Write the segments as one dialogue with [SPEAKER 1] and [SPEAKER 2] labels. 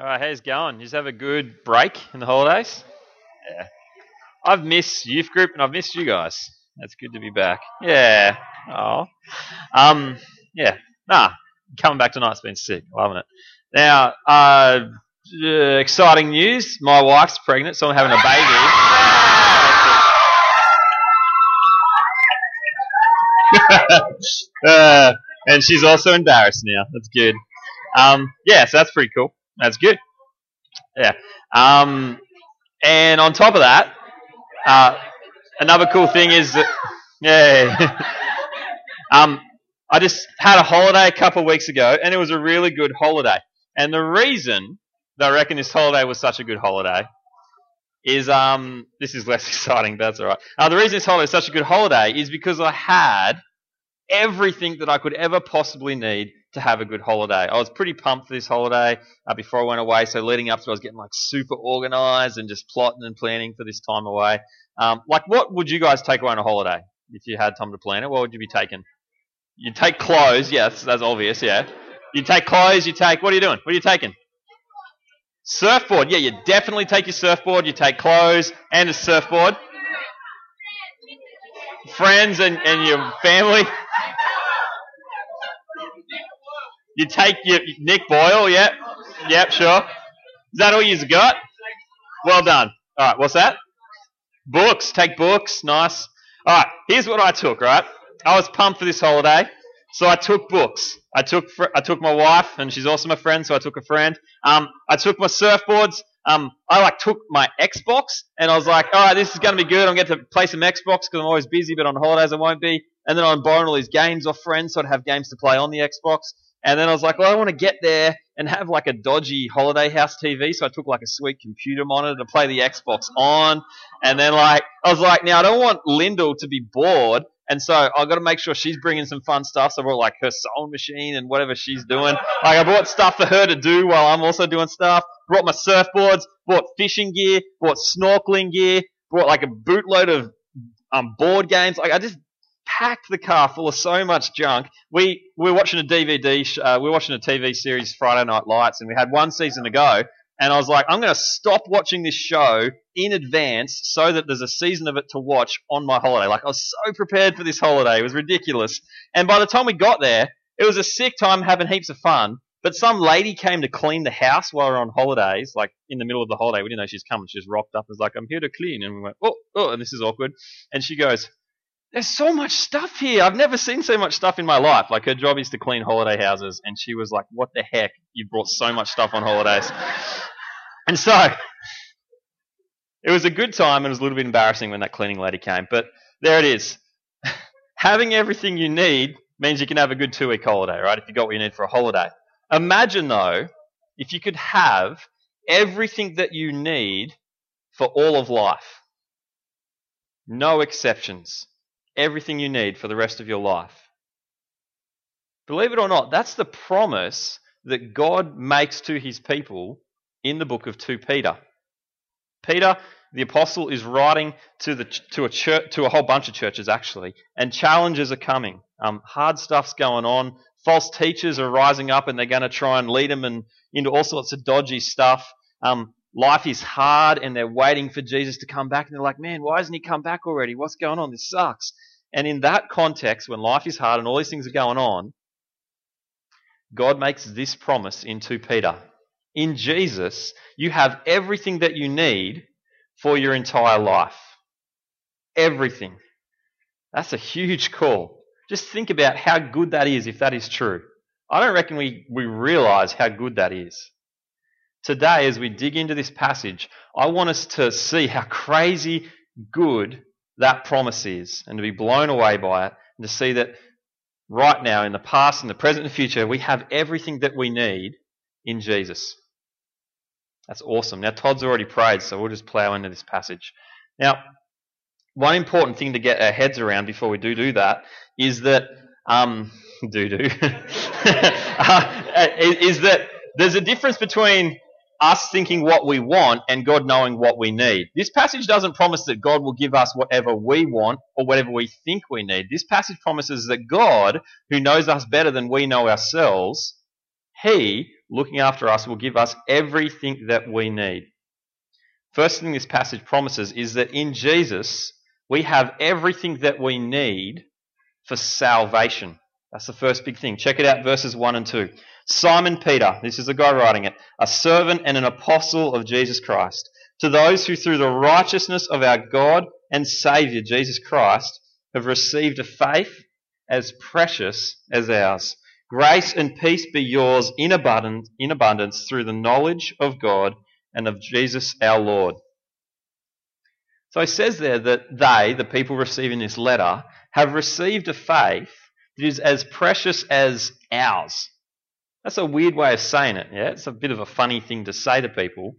[SPEAKER 1] All right, how's it going? You just have a good break in the holidays? Yeah. I've missed youth group and I've missed you guys. That's good to be back. Yeah. Oh. Um. Yeah. Nah. Coming back tonight's been sick. Loving it. Now, uh, uh, exciting news. My wife's pregnant, so I'm having a baby. uh, and she's also embarrassed now. That's good. Um, yeah, so that's pretty cool. That's good. Yeah. Um, and on top of that, uh, another cool thing is that, yeah. um, I just had a holiday a couple of weeks ago, and it was a really good holiday. And the reason that I reckon this holiday was such a good holiday is um, this is less exciting, but that's all right. Uh, the reason this holiday is such a good holiday is because I had everything that I could ever possibly need to have a good holiday. I was pretty pumped for this holiday uh, before I went away. So leading up to, it, I was getting like super organized and just plotting and planning for this time away. Um, like, what would you guys take away on a holiday if you had time to plan it? What would you be taking? You take clothes. Yes, that's obvious. Yeah. You take clothes. You take. What are you doing? What are you taking? Surfboard. Yeah, you definitely take your surfboard. You take clothes and a surfboard. Friends and, and your family. You take your Nick Boyle, yep, yep, sure. Is that all you've got? Well done. All right, what's that? Books. Take books. Nice. All right, here's what I took. Right, I was pumped for this holiday, so I took books. I took I took my wife, and she's also my friend, so I took a friend. Um, I took my surfboards. Um, I like took my Xbox, and I was like, all right, this is going to be good. I'm going to play some Xbox because I'm always busy, but on holidays I won't be. And then I'm borrowing all these games off friends, so I'd have games to play on the Xbox. And then I was like, well, I want to get there and have like a dodgy holiday house TV. So I took like a sweet computer monitor to play the Xbox on. And then like, I was like, now I don't want Lyndall to be bored. And so I've got to make sure she's bringing some fun stuff. So I brought like her sewing machine and whatever she's doing. Like I brought stuff for her to do while I'm also doing stuff. Brought my surfboards, bought fishing gear, bought snorkeling gear, brought like a bootload of um, board games. Like I just packed the car full of so much junk. We, we were watching a DVD, uh, we were watching a TV series, Friday Night Lights, and we had one season to go. And I was like, I'm going to stop watching this show in advance so that there's a season of it to watch on my holiday. Like, I was so prepared for this holiday. It was ridiculous. And by the time we got there, it was a sick time having heaps of fun. But some lady came to clean the house while we are on holidays, like in the middle of the holiday. We didn't know she's coming. She just rocked up and was like, I'm here to clean. And we went, oh, oh, and this is awkward. And she goes, there's so much stuff here. I've never seen so much stuff in my life. Like her job is to clean holiday houses, and she was like, "What the heck? You brought so much stuff on holidays." And so it was a good time, and it was a little bit embarrassing when that cleaning lady came. But there it is. Having everything you need means you can have a good two-week holiday, right? If you got what you need for a holiday. Imagine though, if you could have everything that you need for all of life. No exceptions everything you need for the rest of your life. Believe it or not, that's the promise that God makes to his people in the book of 2 Peter. Peter, the apostle, is writing to, the, to, a, church, to a whole bunch of churches, actually, and challenges are coming. Um, hard stuff's going on. False teachers are rising up and they're going to try and lead them into all sorts of dodgy stuff. Um, life is hard and they're waiting for Jesus to come back and they're like, man, why hasn't he come back already? What's going on? This sucks. And in that context, when life is hard and all these things are going on, God makes this promise in 2 Peter. In Jesus, you have everything that you need for your entire life. Everything. That's a huge call. Just think about how good that is if that is true. I don't reckon we, we realize how good that is. Today, as we dig into this passage, I want us to see how crazy good that promise is and to be blown away by it and to see that right now, in the past, in the present, and future, we have everything that we need in Jesus. That's awesome. Now, Todd's already prayed, so we'll just plow into this passage. Now, one important thing to get our heads around before we do do that is that um, do uh, is that there's a difference between us thinking what we want and God knowing what we need. This passage doesn't promise that God will give us whatever we want or whatever we think we need. This passage promises that God, who knows us better than we know ourselves, He looking after us, will give us everything that we need. First thing this passage promises is that in Jesus, we have everything that we need for salvation. That's the first big thing. Check it out, verses 1 and 2. Simon Peter, this is the guy writing it, a servant and an apostle of Jesus Christ, to those who through the righteousness of our God and Saviour Jesus Christ have received a faith as precious as ours. Grace and peace be yours in abundance, in abundance through the knowledge of God and of Jesus our Lord. So he says there that they, the people receiving this letter, have received a faith that is as precious as ours. That's a weird way of saying it, yeah? It's a bit of a funny thing to say to people.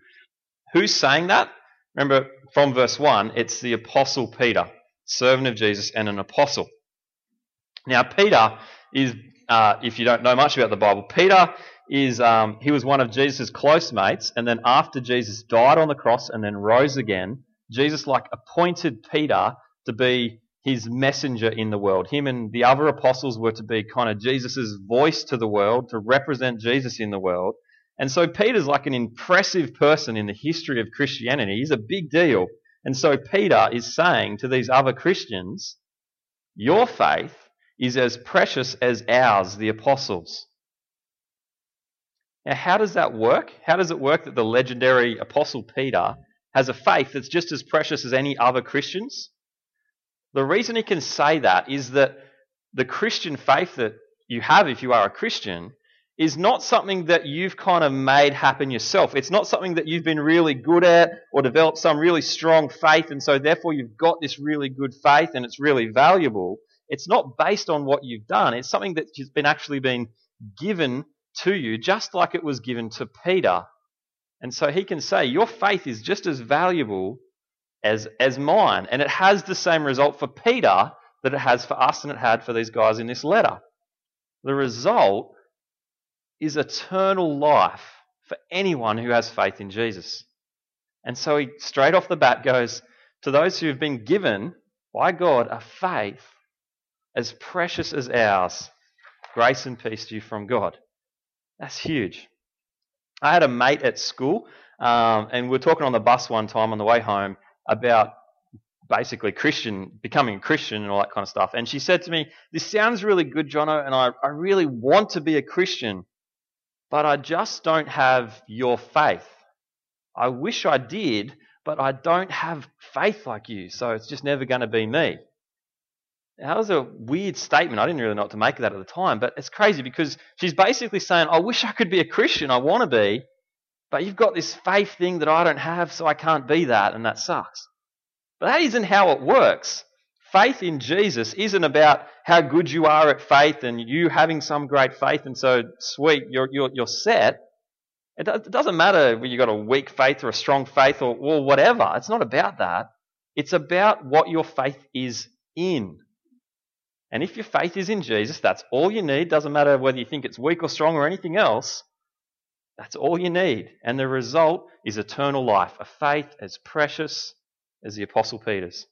[SPEAKER 1] Who's saying that? Remember, from verse 1, it's the Apostle Peter, servant of Jesus and an apostle. Now, Peter is, uh, if you don't know much about the Bible, Peter is, um, he was one of Jesus' close mates, and then after Jesus died on the cross and then rose again, Jesus, like, appointed Peter to be his messenger in the world. Him and the other apostles were to be kind of Jesus' voice to the world, to represent Jesus in the world. And so Peter's like an impressive person in the history of Christianity. He's a big deal. And so Peter is saying to these other Christians, Your faith is as precious as ours, the apostles. Now, how does that work? How does it work that the legendary apostle Peter has a faith that's just as precious as any other Christians? The reason he can say that is that the Christian faith that you have, if you are a Christian, is not something that you've kind of made happen yourself. It's not something that you've been really good at or developed some really strong faith, and so therefore you've got this really good faith and it's really valuable. It's not based on what you've done. It's something that's been actually been given to you, just like it was given to Peter. And so he can say, Your faith is just as valuable as, as mine. And it has the same result for Peter that it has for us and it had for these guys in this letter. The result is eternal life for anyone who has faith in Jesus. And so he straight off the bat goes, To those who have been given by God a faith as precious as ours, grace and peace to you from God. That's huge. I had a mate at school, um, and we were talking on the bus one time on the way home about basically Christian, becoming a Christian and all that kind of stuff. And she said to me, This sounds really good, Jono, and I, I really want to be a Christian, but I just don't have your faith. I wish I did, but I don't have faith like you, so it's just never going to be me. That was a weird statement. I didn't really know what to make of that at the time, but it's crazy because she's basically saying, I wish I could be a Christian. I want to be, but you've got this faith thing that I don't have, so I can't be that, and that sucks. But that isn't how it works. Faith in Jesus isn't about how good you are at faith and you having some great faith, and so sweet, you're, you're, you're set. It, doesn't matter whether you've got a weak faith or a strong faith or, or whatever. It's not about that. It's about what your faith is in. And if your faith is in Jesus, that's all you need. Doesn't matter whether you think it's weak or strong or anything else. That's all you need. And the result is eternal life, a faith as precious as the Apostle Peter's.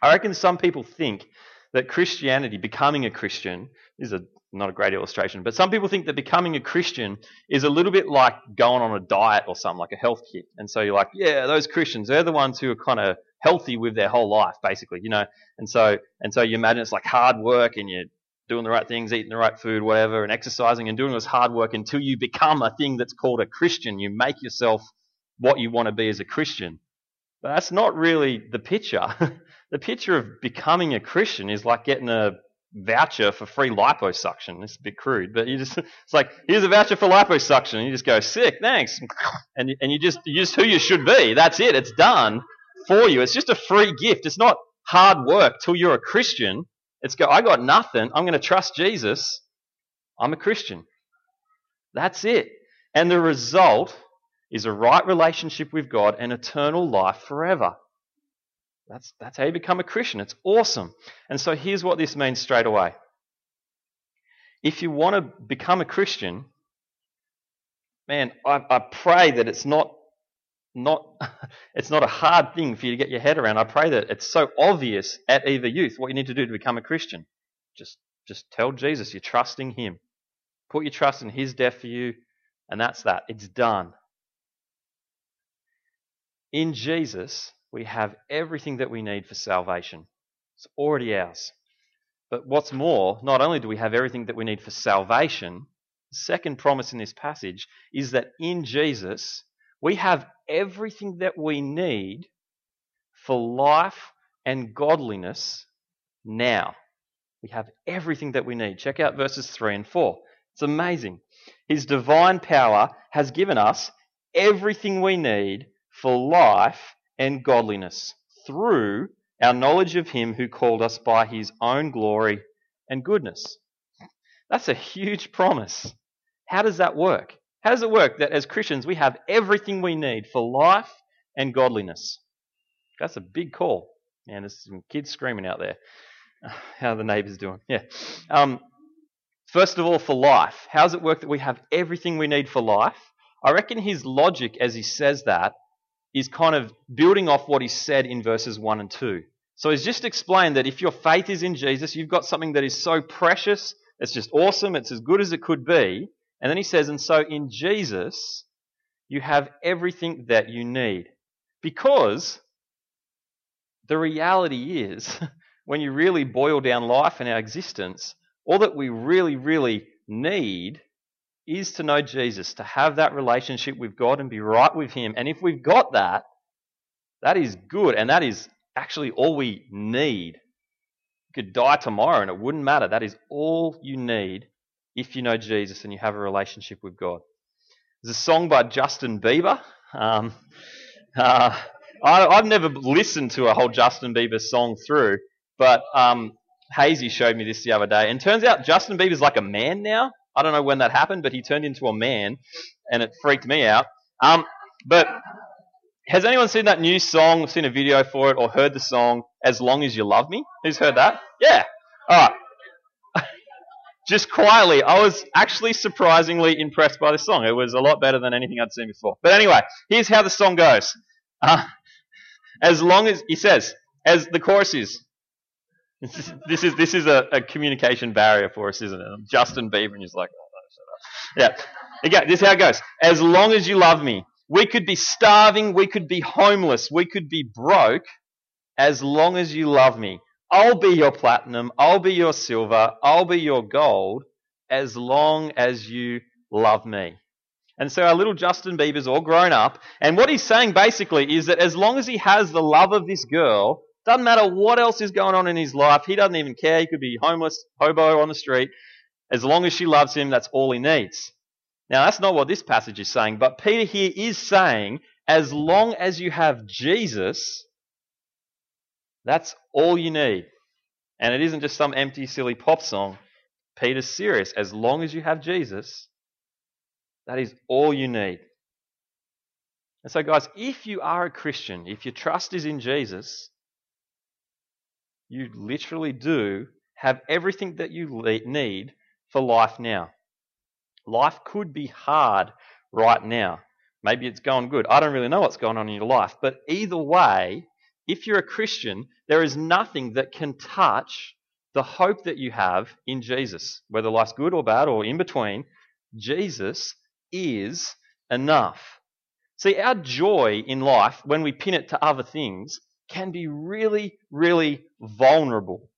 [SPEAKER 1] I reckon some people think that Christianity, becoming a Christian, is a not a great illustration, but some people think that becoming a Christian is a little bit like going on a diet or something, like a health kit. And so you're like, yeah, those Christians, they're the ones who are kind of healthy with their whole life, basically, you know. And so and so you imagine it's like hard work and you're doing the right things, eating the right food, whatever, and exercising and doing this hard work until you become a thing that's called a Christian. You make yourself what you want to be as a Christian. But that's not really the picture. the picture of becoming a Christian is like getting a voucher for free liposuction. It's a bit crude, but you just it's like here's a voucher for liposuction. And you just go sick, thanks, and and you just you just who you should be. That's it. It's done for you. It's just a free gift. It's not hard work till you're a Christian. It's go I got nothing. I'm going to trust Jesus. I'm a Christian. That's it. And the result is a right relationship with God and eternal life forever. That's, that's how you become a Christian. It's awesome. And so here's what this means straight away. If you want to become a Christian, man, I, I pray that it's not not it's not a hard thing for you to get your head around. I pray that it's so obvious at EV Youth what you need to do to become a Christian. Just just tell Jesus you're trusting him. Put your trust in his death for you, And that's that. It's done. In Jesus, we have everything that we need for salvation. It's already ours. But what's more, not only do we have everything that we need for salvation, the second promise in this passage is that in Jesus, we have everything that we need for life and godliness now. We have everything that we need. Check out verses 3 and 4. It's amazing. His divine power has given us everything we need for life and godliness through our knowledge of Him who called us by His own glory and goodness. That's a huge promise. How does that work? How does it work that as Christians we have everything we need for life and godliness? That's a big call. And there's some kids screaming out there. How are the neighbours doing? Yeah. Um, first of all, for life. How does it work that we have everything we need for life? I reckon his logic as he says that is kind of building off what he said in verses 1 and 2. So he's just explained that if your faith is in Jesus, you've got something that is so precious, it's just awesome, it's as good as it could be. And then he says, and so in Jesus, you have everything that you need. Because the reality is, when you really boil down life and our existence, all that we really, really need is to know Jesus, to have that relationship with God and be right with Him. And if we've got that, that is good, and that is actually all we need. You could die tomorrow and it wouldn't matter. That is all you need if you know Jesus and you have a relationship with God. There's a song by Justin Bieber. Um, uh, I, have never listened to a whole Justin Bieber song through, but um, Hazy showed me this the other day. And turns out Justin Bieber's like a man now. I don't know when that happened, but he turned into a man, and it freaked me out. Um, but has anyone seen that new song, seen a video for it, or heard the song "As Long as You Love Me"? Who's heard that? Yeah. All right. Just quietly, I was actually surprisingly impressed by this song. It was a lot better than anything I'd seen before. But anyway, here's how the song goes. Uh, as long as he says, as the chorus is, this is this is a, a, communication barrier for us, isn't it? Justin Bieber, and he's like, oh, no, shut up. Yeah. Again, this is how it goes. As long as you love me, we could be starving, we could be homeless, we could be broke. As long as you love me, I'll be your platinum, I'll be your silver, I'll be your gold. As long as you love me. And so our little Justin Bieber's all grown up. And what he's saying basically is that as long as he has the love of this girl, doesn't matter what else is going on in his life, he doesn't even care. He could be homeless, hobo on the street. As long as she loves him, that's all he needs. Now, that's not what this passage is saying, but Peter here is saying, as long as you have Jesus, that's all you need. And it isn't just some empty, silly pop song. Peter's serious. As long as you have Jesus, that is all you need. And so, guys, if you are a Christian, if your trust is in Jesus, you literally do have everything that you need for life now. Life could be hard right now. Maybe it's going good. I don't really know what's going on in your life. But either way, if you're a Christian, there is nothing that can touch the hope that you have in Jesus. Whether life's good or bad or in between, Jesus is enough. See, our joy in life, when we pin it to other things, can be really, really vulnerable.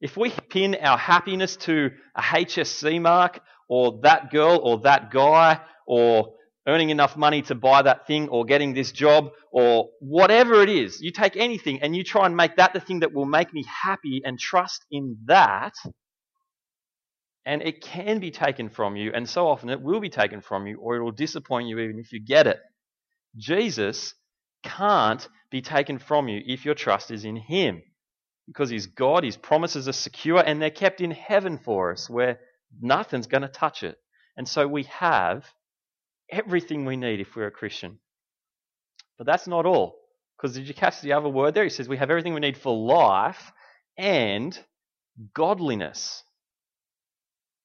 [SPEAKER 1] If we pin our happiness to a HSC mark, or that girl, or that guy, or earning enough money to buy that thing, or getting this job, or whatever it is, you take anything and you try and make that the thing that will make me happy and trust in that, and it can be taken from you, and so often it will be taken from you, or it will disappoint you even if you get it. Jesus can't be taken from you if your trust is in Him. Because He's God, His promises are secure, and they're kept in heaven for us, where nothing's going to touch it. And so we have everything we need if we're a Christian. But that's not all. Because did you catch the other word there? He says we have everything we need for life and godliness.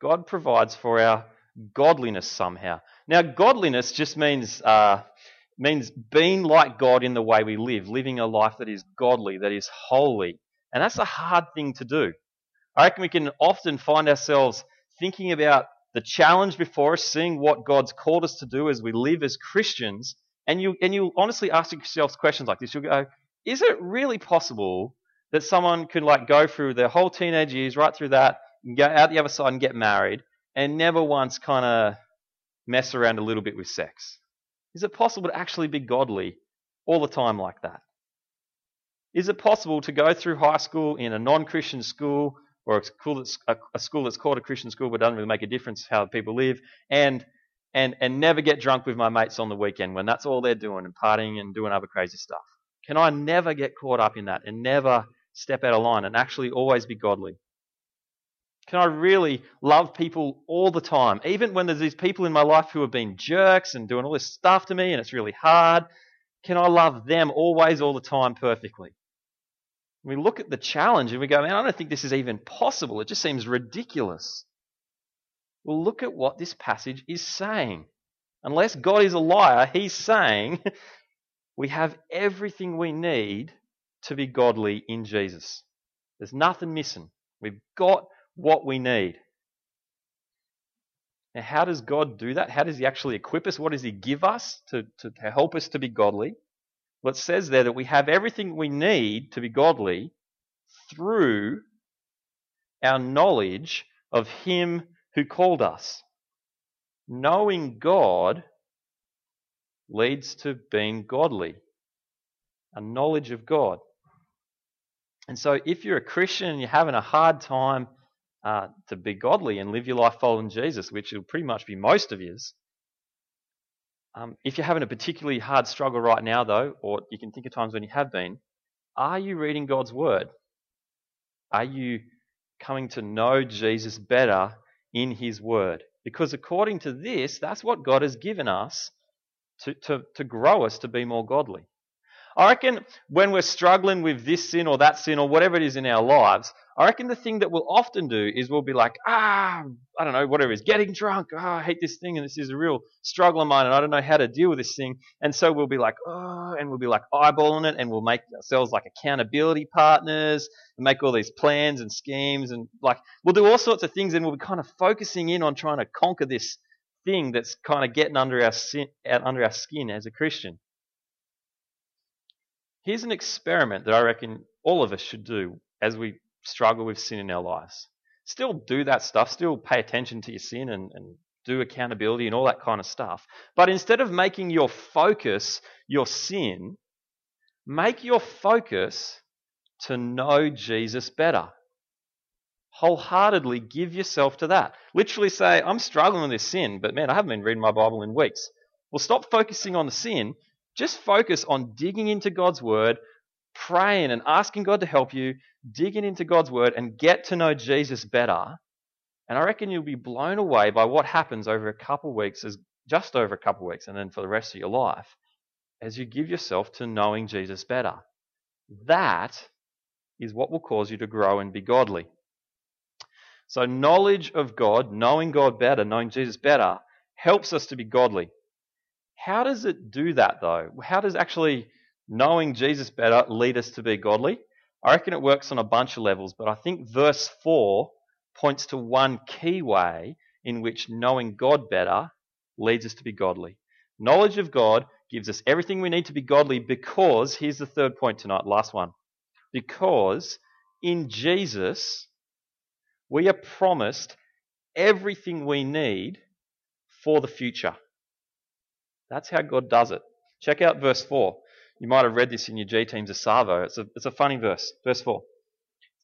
[SPEAKER 1] God provides for our godliness somehow. Now, godliness just means uh, means being like God in the way we live, living a life that is godly, that is holy, and that's a hard thing to do. I reckon we can often find ourselves thinking about the challenge before us, seeing what God's called us to do as we live as Christians, and you and you honestly ask yourselves questions like this. You'll go, is it really possible that someone could like go through their whole teenage years, right through that, and go out the other side and get married, and never once kind of mess around a little bit with sex? Is it possible to actually be godly all the time like that? Is it possible to go through high school in a non-Christian school or a school that's, a, a school that's called a Christian school but doesn't really make a difference how people live and and and never get drunk with my mates on the weekend when that's all they're doing and partying and doing other crazy stuff? Can I never get caught up in that and never step out of line and actually always be godly? Can I really love people all the time, even when there's these people in my life who have been jerks and doing all this stuff to me and it's really hard? Can I love them always, all the time, perfectly? We look at the challenge and we go, man, I don't think this is even possible. It just seems ridiculous. Well, look at what this passage is saying. Unless God is a liar, he's saying we have everything we need to be godly in Jesus. There's nothing missing. We've got what we need. Now, how does God do that? How does He actually equip us? What does He give us to, to, to help us to be godly? Well, it says there that we have everything we need to be godly through our knowledge of Him who called us. Knowing God leads to being godly, a knowledge of God. And so, if you're a Christian and you're having a hard time uh, to be godly and live your life following Jesus, which will pretty much be most of yours, um, if you're having a particularly hard struggle right now, though, or you can think of times when you have been, are you reading God's Word? Are you coming to know Jesus better in His Word? Because according to this, that's what God has given us to, to, to grow us to be more godly. I reckon when we're struggling with this sin or that sin or whatever it is in our lives, I reckon the thing that we'll often do is we'll be like, ah, I don't know, whatever it is, getting drunk. Ah, I hate this thing and this is a real struggle of mine and I don't know how to deal with this thing. And so we'll be like, oh, and we'll be like eyeballing it and we'll make ourselves like accountability partners and make all these plans and schemes and like, we'll do all sorts of things and we'll be kind of focusing in on trying to conquer this thing that's kind of getting under our, sin, under our skin as a Christian. Here's an experiment that I reckon all of us should do as we struggle with sin in our lives. Still do that stuff, still pay attention to your sin and, and do accountability and all that kind of stuff. But instead of making your focus your sin, make your focus to know Jesus better. Wholeheartedly give yourself to that. Literally say, I'm struggling with this sin, but man, I haven't been reading my Bible in weeks. Well, stop focusing on the sin. Just focus on digging into God's Word, praying and asking God to help you, digging into God's Word, and get to know Jesus better. And I reckon you'll be blown away by what happens over a couple weeks, as just over a couple weeks, and then for the rest of your life, as you give yourself to knowing Jesus better. That is what will cause you to grow and be godly. So, knowledge of God, knowing God better, knowing Jesus better, helps us to be godly. How does it do that, though? How does actually knowing Jesus better lead us to be godly? I reckon it works on a bunch of levels, but I think verse 4 points to one key way in which knowing God better leads us to be godly. Knowledge of God gives us everything we need to be godly because, here's the third point tonight, last one. Because in Jesus, we are promised everything we need for the future. That's how God does it. Check out verse 4. You might have read this in your G teams of. It's a, it's a funny verse. Verse 4.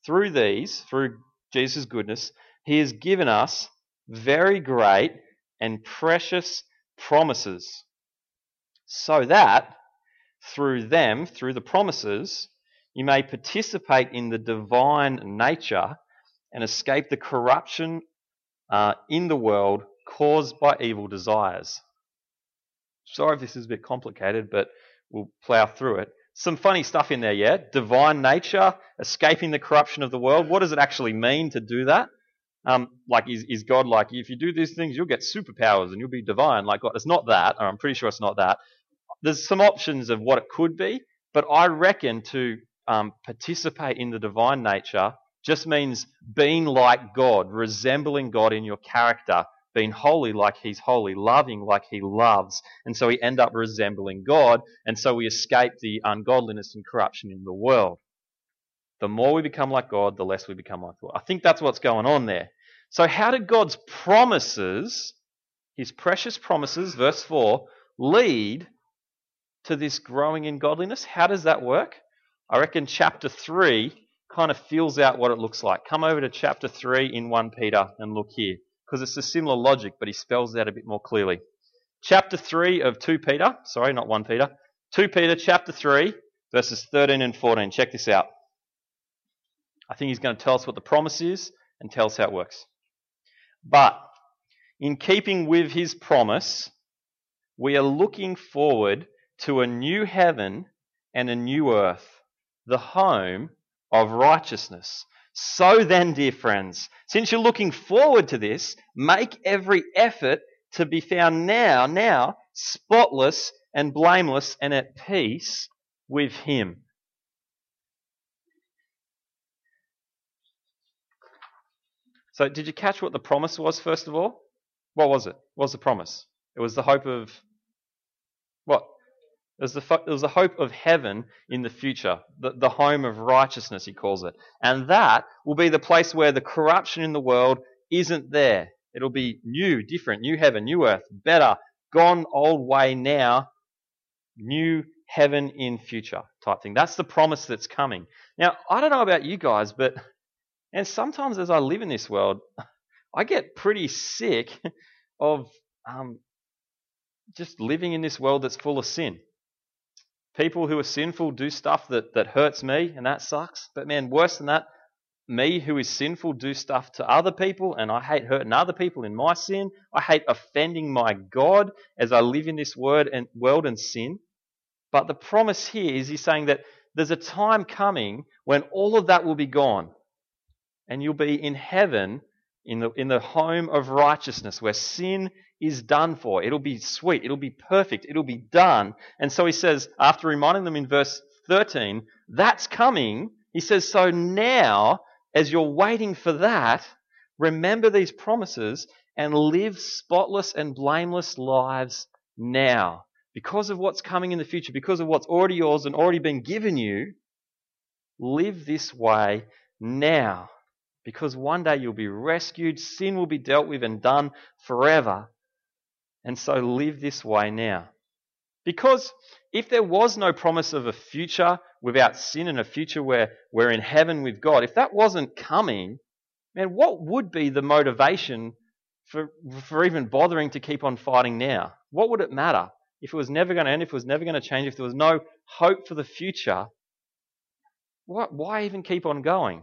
[SPEAKER 1] Through these, through Jesus' goodness, He has given us very great and precious promises, so that through them, through the promises, you may participate in the divine nature and escape the corruption uh, in the world caused by evil desires. Sorry if this is a bit complicated, but we'll plow through it. Some funny stuff in there, yeah? Divine nature, escaping the corruption of the world. What does it actually mean to do that? Um, like, is, is God like, if you do these things, you'll get superpowers and you'll be divine like God? It's not that, or I'm pretty sure it's not that. There's some options of what it could be, but I reckon to um, participate in the divine nature just means being like God, resembling God in your character, being holy like he's holy, loving like he loves. And so we end up resembling God, and so we escape the ungodliness and corruption in the world. The more we become like God, the less we become like God. I think that's what's going on there. So, how did God's promises, his precious promises, verse 4, lead to this growing in godliness? How does that work? I reckon chapter 3 kind of feels out what it looks like. Come over to chapter 3 in 1 Peter and look here, because it's a similar logic, but he spells it out a bit more clearly. Chapter 3 of 2 Peter, sorry, not 1 Peter, 2 Peter chapter 3, verses 13 and 14. Check this out. I think he's going to tell us what the promise is and tell us how it works. But in keeping with his promise, we are looking forward to a new heaven and a new earth, the home of righteousness. So then, dear friends, since you're looking forward to this, make every effort to be found now, now, spotless and blameless and at peace with him. So, did you catch what the promise was, first of all? What was it? What was the promise? It was the hope of what? It was, the, the hope of heaven in the future, the, the home of righteousness, he calls it. And that will be the place where the corruption in the world isn't there. It'll be new, different, new heaven, new earth, better, gone old way now, new heaven in future type thing. That's the promise that's coming. Now, I don't know about you guys, but and sometimes as I live in this world, I get pretty sick of um, just living in this world that's full of sin. People who are sinful do stuff that, that hurts me, and that sucks. But man, worse than that, me who is sinful do stuff to other people, and I hate hurting other people in my sin. I hate offending my God as I live in this word and world and sin. But the promise here is he's saying that there's a time coming when all of that will be gone and you'll be in heaven in the, in the home of righteousness where sin is done for. It'll be sweet. It'll be perfect. It'll be done. And so he says, after reminding them in verse 13, that's coming, he says, so now, as you're waiting for that, remember these promises and live spotless and blameless lives now. Because of what's coming in the future, because of what's already yours and already been given you, live this way now because one day you'll be rescued, sin will be dealt with and done forever. And so live this way now. Because if there was no promise of a future without sin and a future where we're in heaven with God, if that wasn't coming, man, what would be the motivation for, for even bothering to keep on fighting now? What would it matter? If it was never going to end, if it was never going to change, if there was no hope for the future, what, why even keep on going?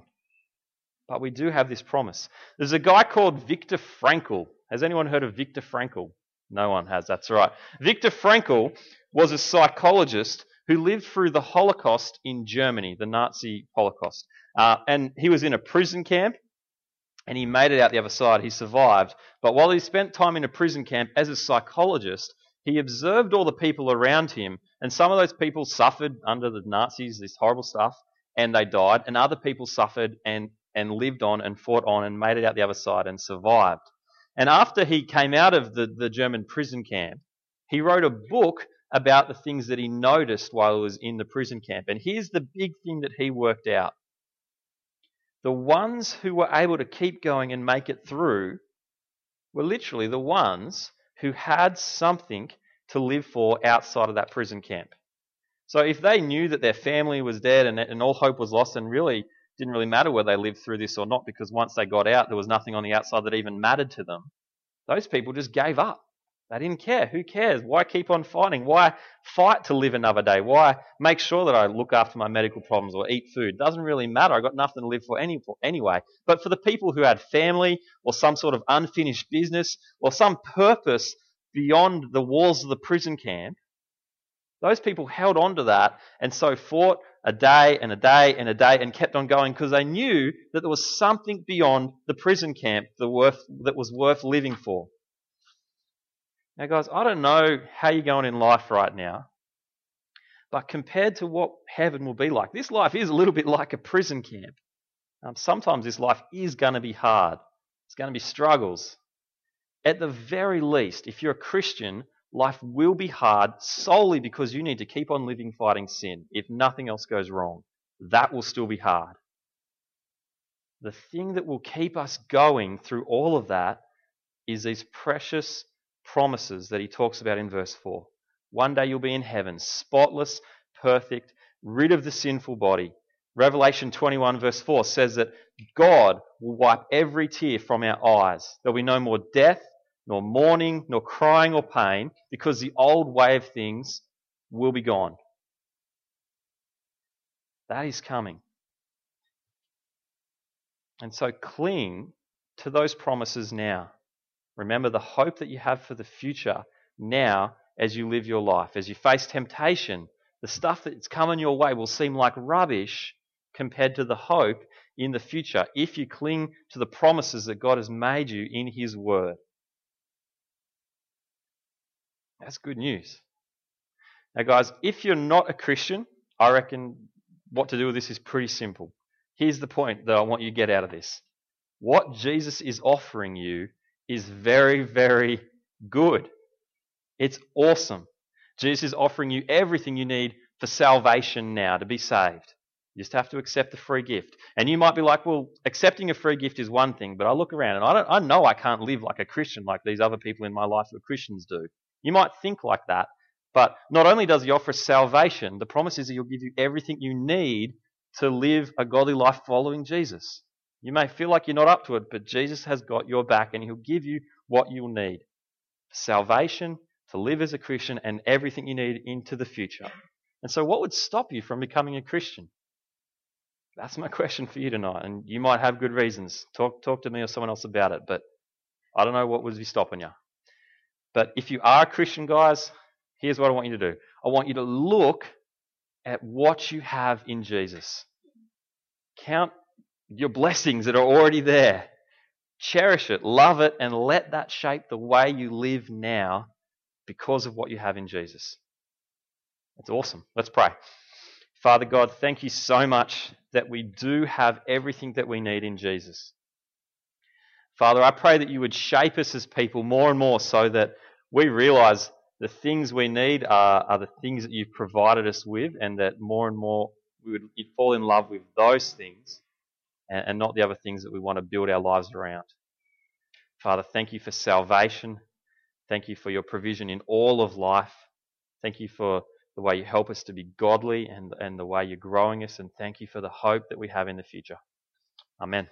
[SPEAKER 1] But we do have this promise. There's a guy called Viktor Frankl. Has anyone heard of Viktor Frankl? No one has, that's right. Viktor Frankl was a psychologist who lived through the Holocaust in Germany, the Nazi Holocaust. Uh, and he was in a prison camp and he made it out the other side. He survived. But while he spent time in a prison camp as a psychologist, he observed all the people around him. And some of those people suffered under the Nazis, this horrible stuff, and they died. And other people suffered and and lived on and fought on and made it out the other side and survived. And after he came out of the, the German prison camp, he wrote a book about the things that he noticed while he was in the prison camp. And here's the big thing that he worked out the ones who were able to keep going and make it through were literally the ones who had something to live for outside of that prison camp. So if they knew that their family was dead and, and all hope was lost, and really didn't really matter whether they lived through this or not because once they got out, there was nothing on the outside that even mattered to them. Those people just gave up. They didn't care. Who cares? Why keep on fighting? Why fight to live another day? Why make sure that I look after my medical problems or eat food? Doesn't really matter. I've got nothing to live for any, anyway. But for the people who had family or some sort of unfinished business or some purpose beyond the walls of the prison camp, those people held on to that and so fought a day and a day and a day and kept on going because they knew that there was something beyond the prison camp that, was worth living for. Now, guys, I don't know how you're going in life right now, but compared to what heaven will be like, this life is a little bit like a prison camp. Um, sometimes this life is going to be hard, it's going to be struggles.
[SPEAKER 2] at the very least, if you're a Christian, life will be hard solely because you need to keep on living fighting sin. If nothing else goes wrong, that will still be hard. The thing that will keep us going through all of that is these precious promises that he talks about in verse 4. One day you'll be in heaven, spotless, perfect, rid of the sinful body. Revelation 21, verse 4 says that God will wipe every tear from our eyes. There'll be no more death, nor mourning, nor crying or pain, because the old way of things will be gone. That is coming. And so cling to those promises now. Remember the hope that you have for the future now as you live your life. As you face temptation, the stuff that's coming your way will seem like rubbish compared to the hope in the future if you cling to the promises that God has made you in His Word. That's good news. Now, guys, if you're not a Christian, I reckon what to do with this is pretty simple. Here's the point that I want you to get out of this. What Jesus is offering you is very, very good. It's awesome. Jesus is offering you everything you need for salvation now, to be saved. You just have to accept the free gift. And you might be like, well, accepting a free gift is one thing, but I look around and I, don't, I know I can't live like a Christian like these other people in my life who are Christians do. You might think like that, but not only does he offer salvation, the promise is that he'll give you everything you need to live a godly life following Jesus. You may feel like you're not up to it, but Jesus has got your back and he'll give you what you'll need. Salvation, to live as a Christian, and everything you need into the future. And so, what would stop you from becoming a Christian? That's my question for you tonight. And you might have good reasons. Talk, talk to me or someone else about it, but I don't know what would be stopping you. But if you are a Christian, guys, here's what I want you to do I want you to look at what you have in Jesus. Count your blessings that are already there. Cherish it, love it, and let that shape the way you live now because of what you have in Jesus. It's awesome. Let's pray. Father God, thank you so much that we do have everything that we need in Jesus. Father, I pray that you would shape us as people more and more so that we realize the things we need are, are the things that you've provided us with, and that more and more we would fall in love with those things and, and not the other things that we want to build our lives around. Father, thank you for salvation. Thank you for your provision in all of life. Thank you for the way you help us to be godly and, and the way you're growing us. And thank you for the hope that we have in the future. Amen.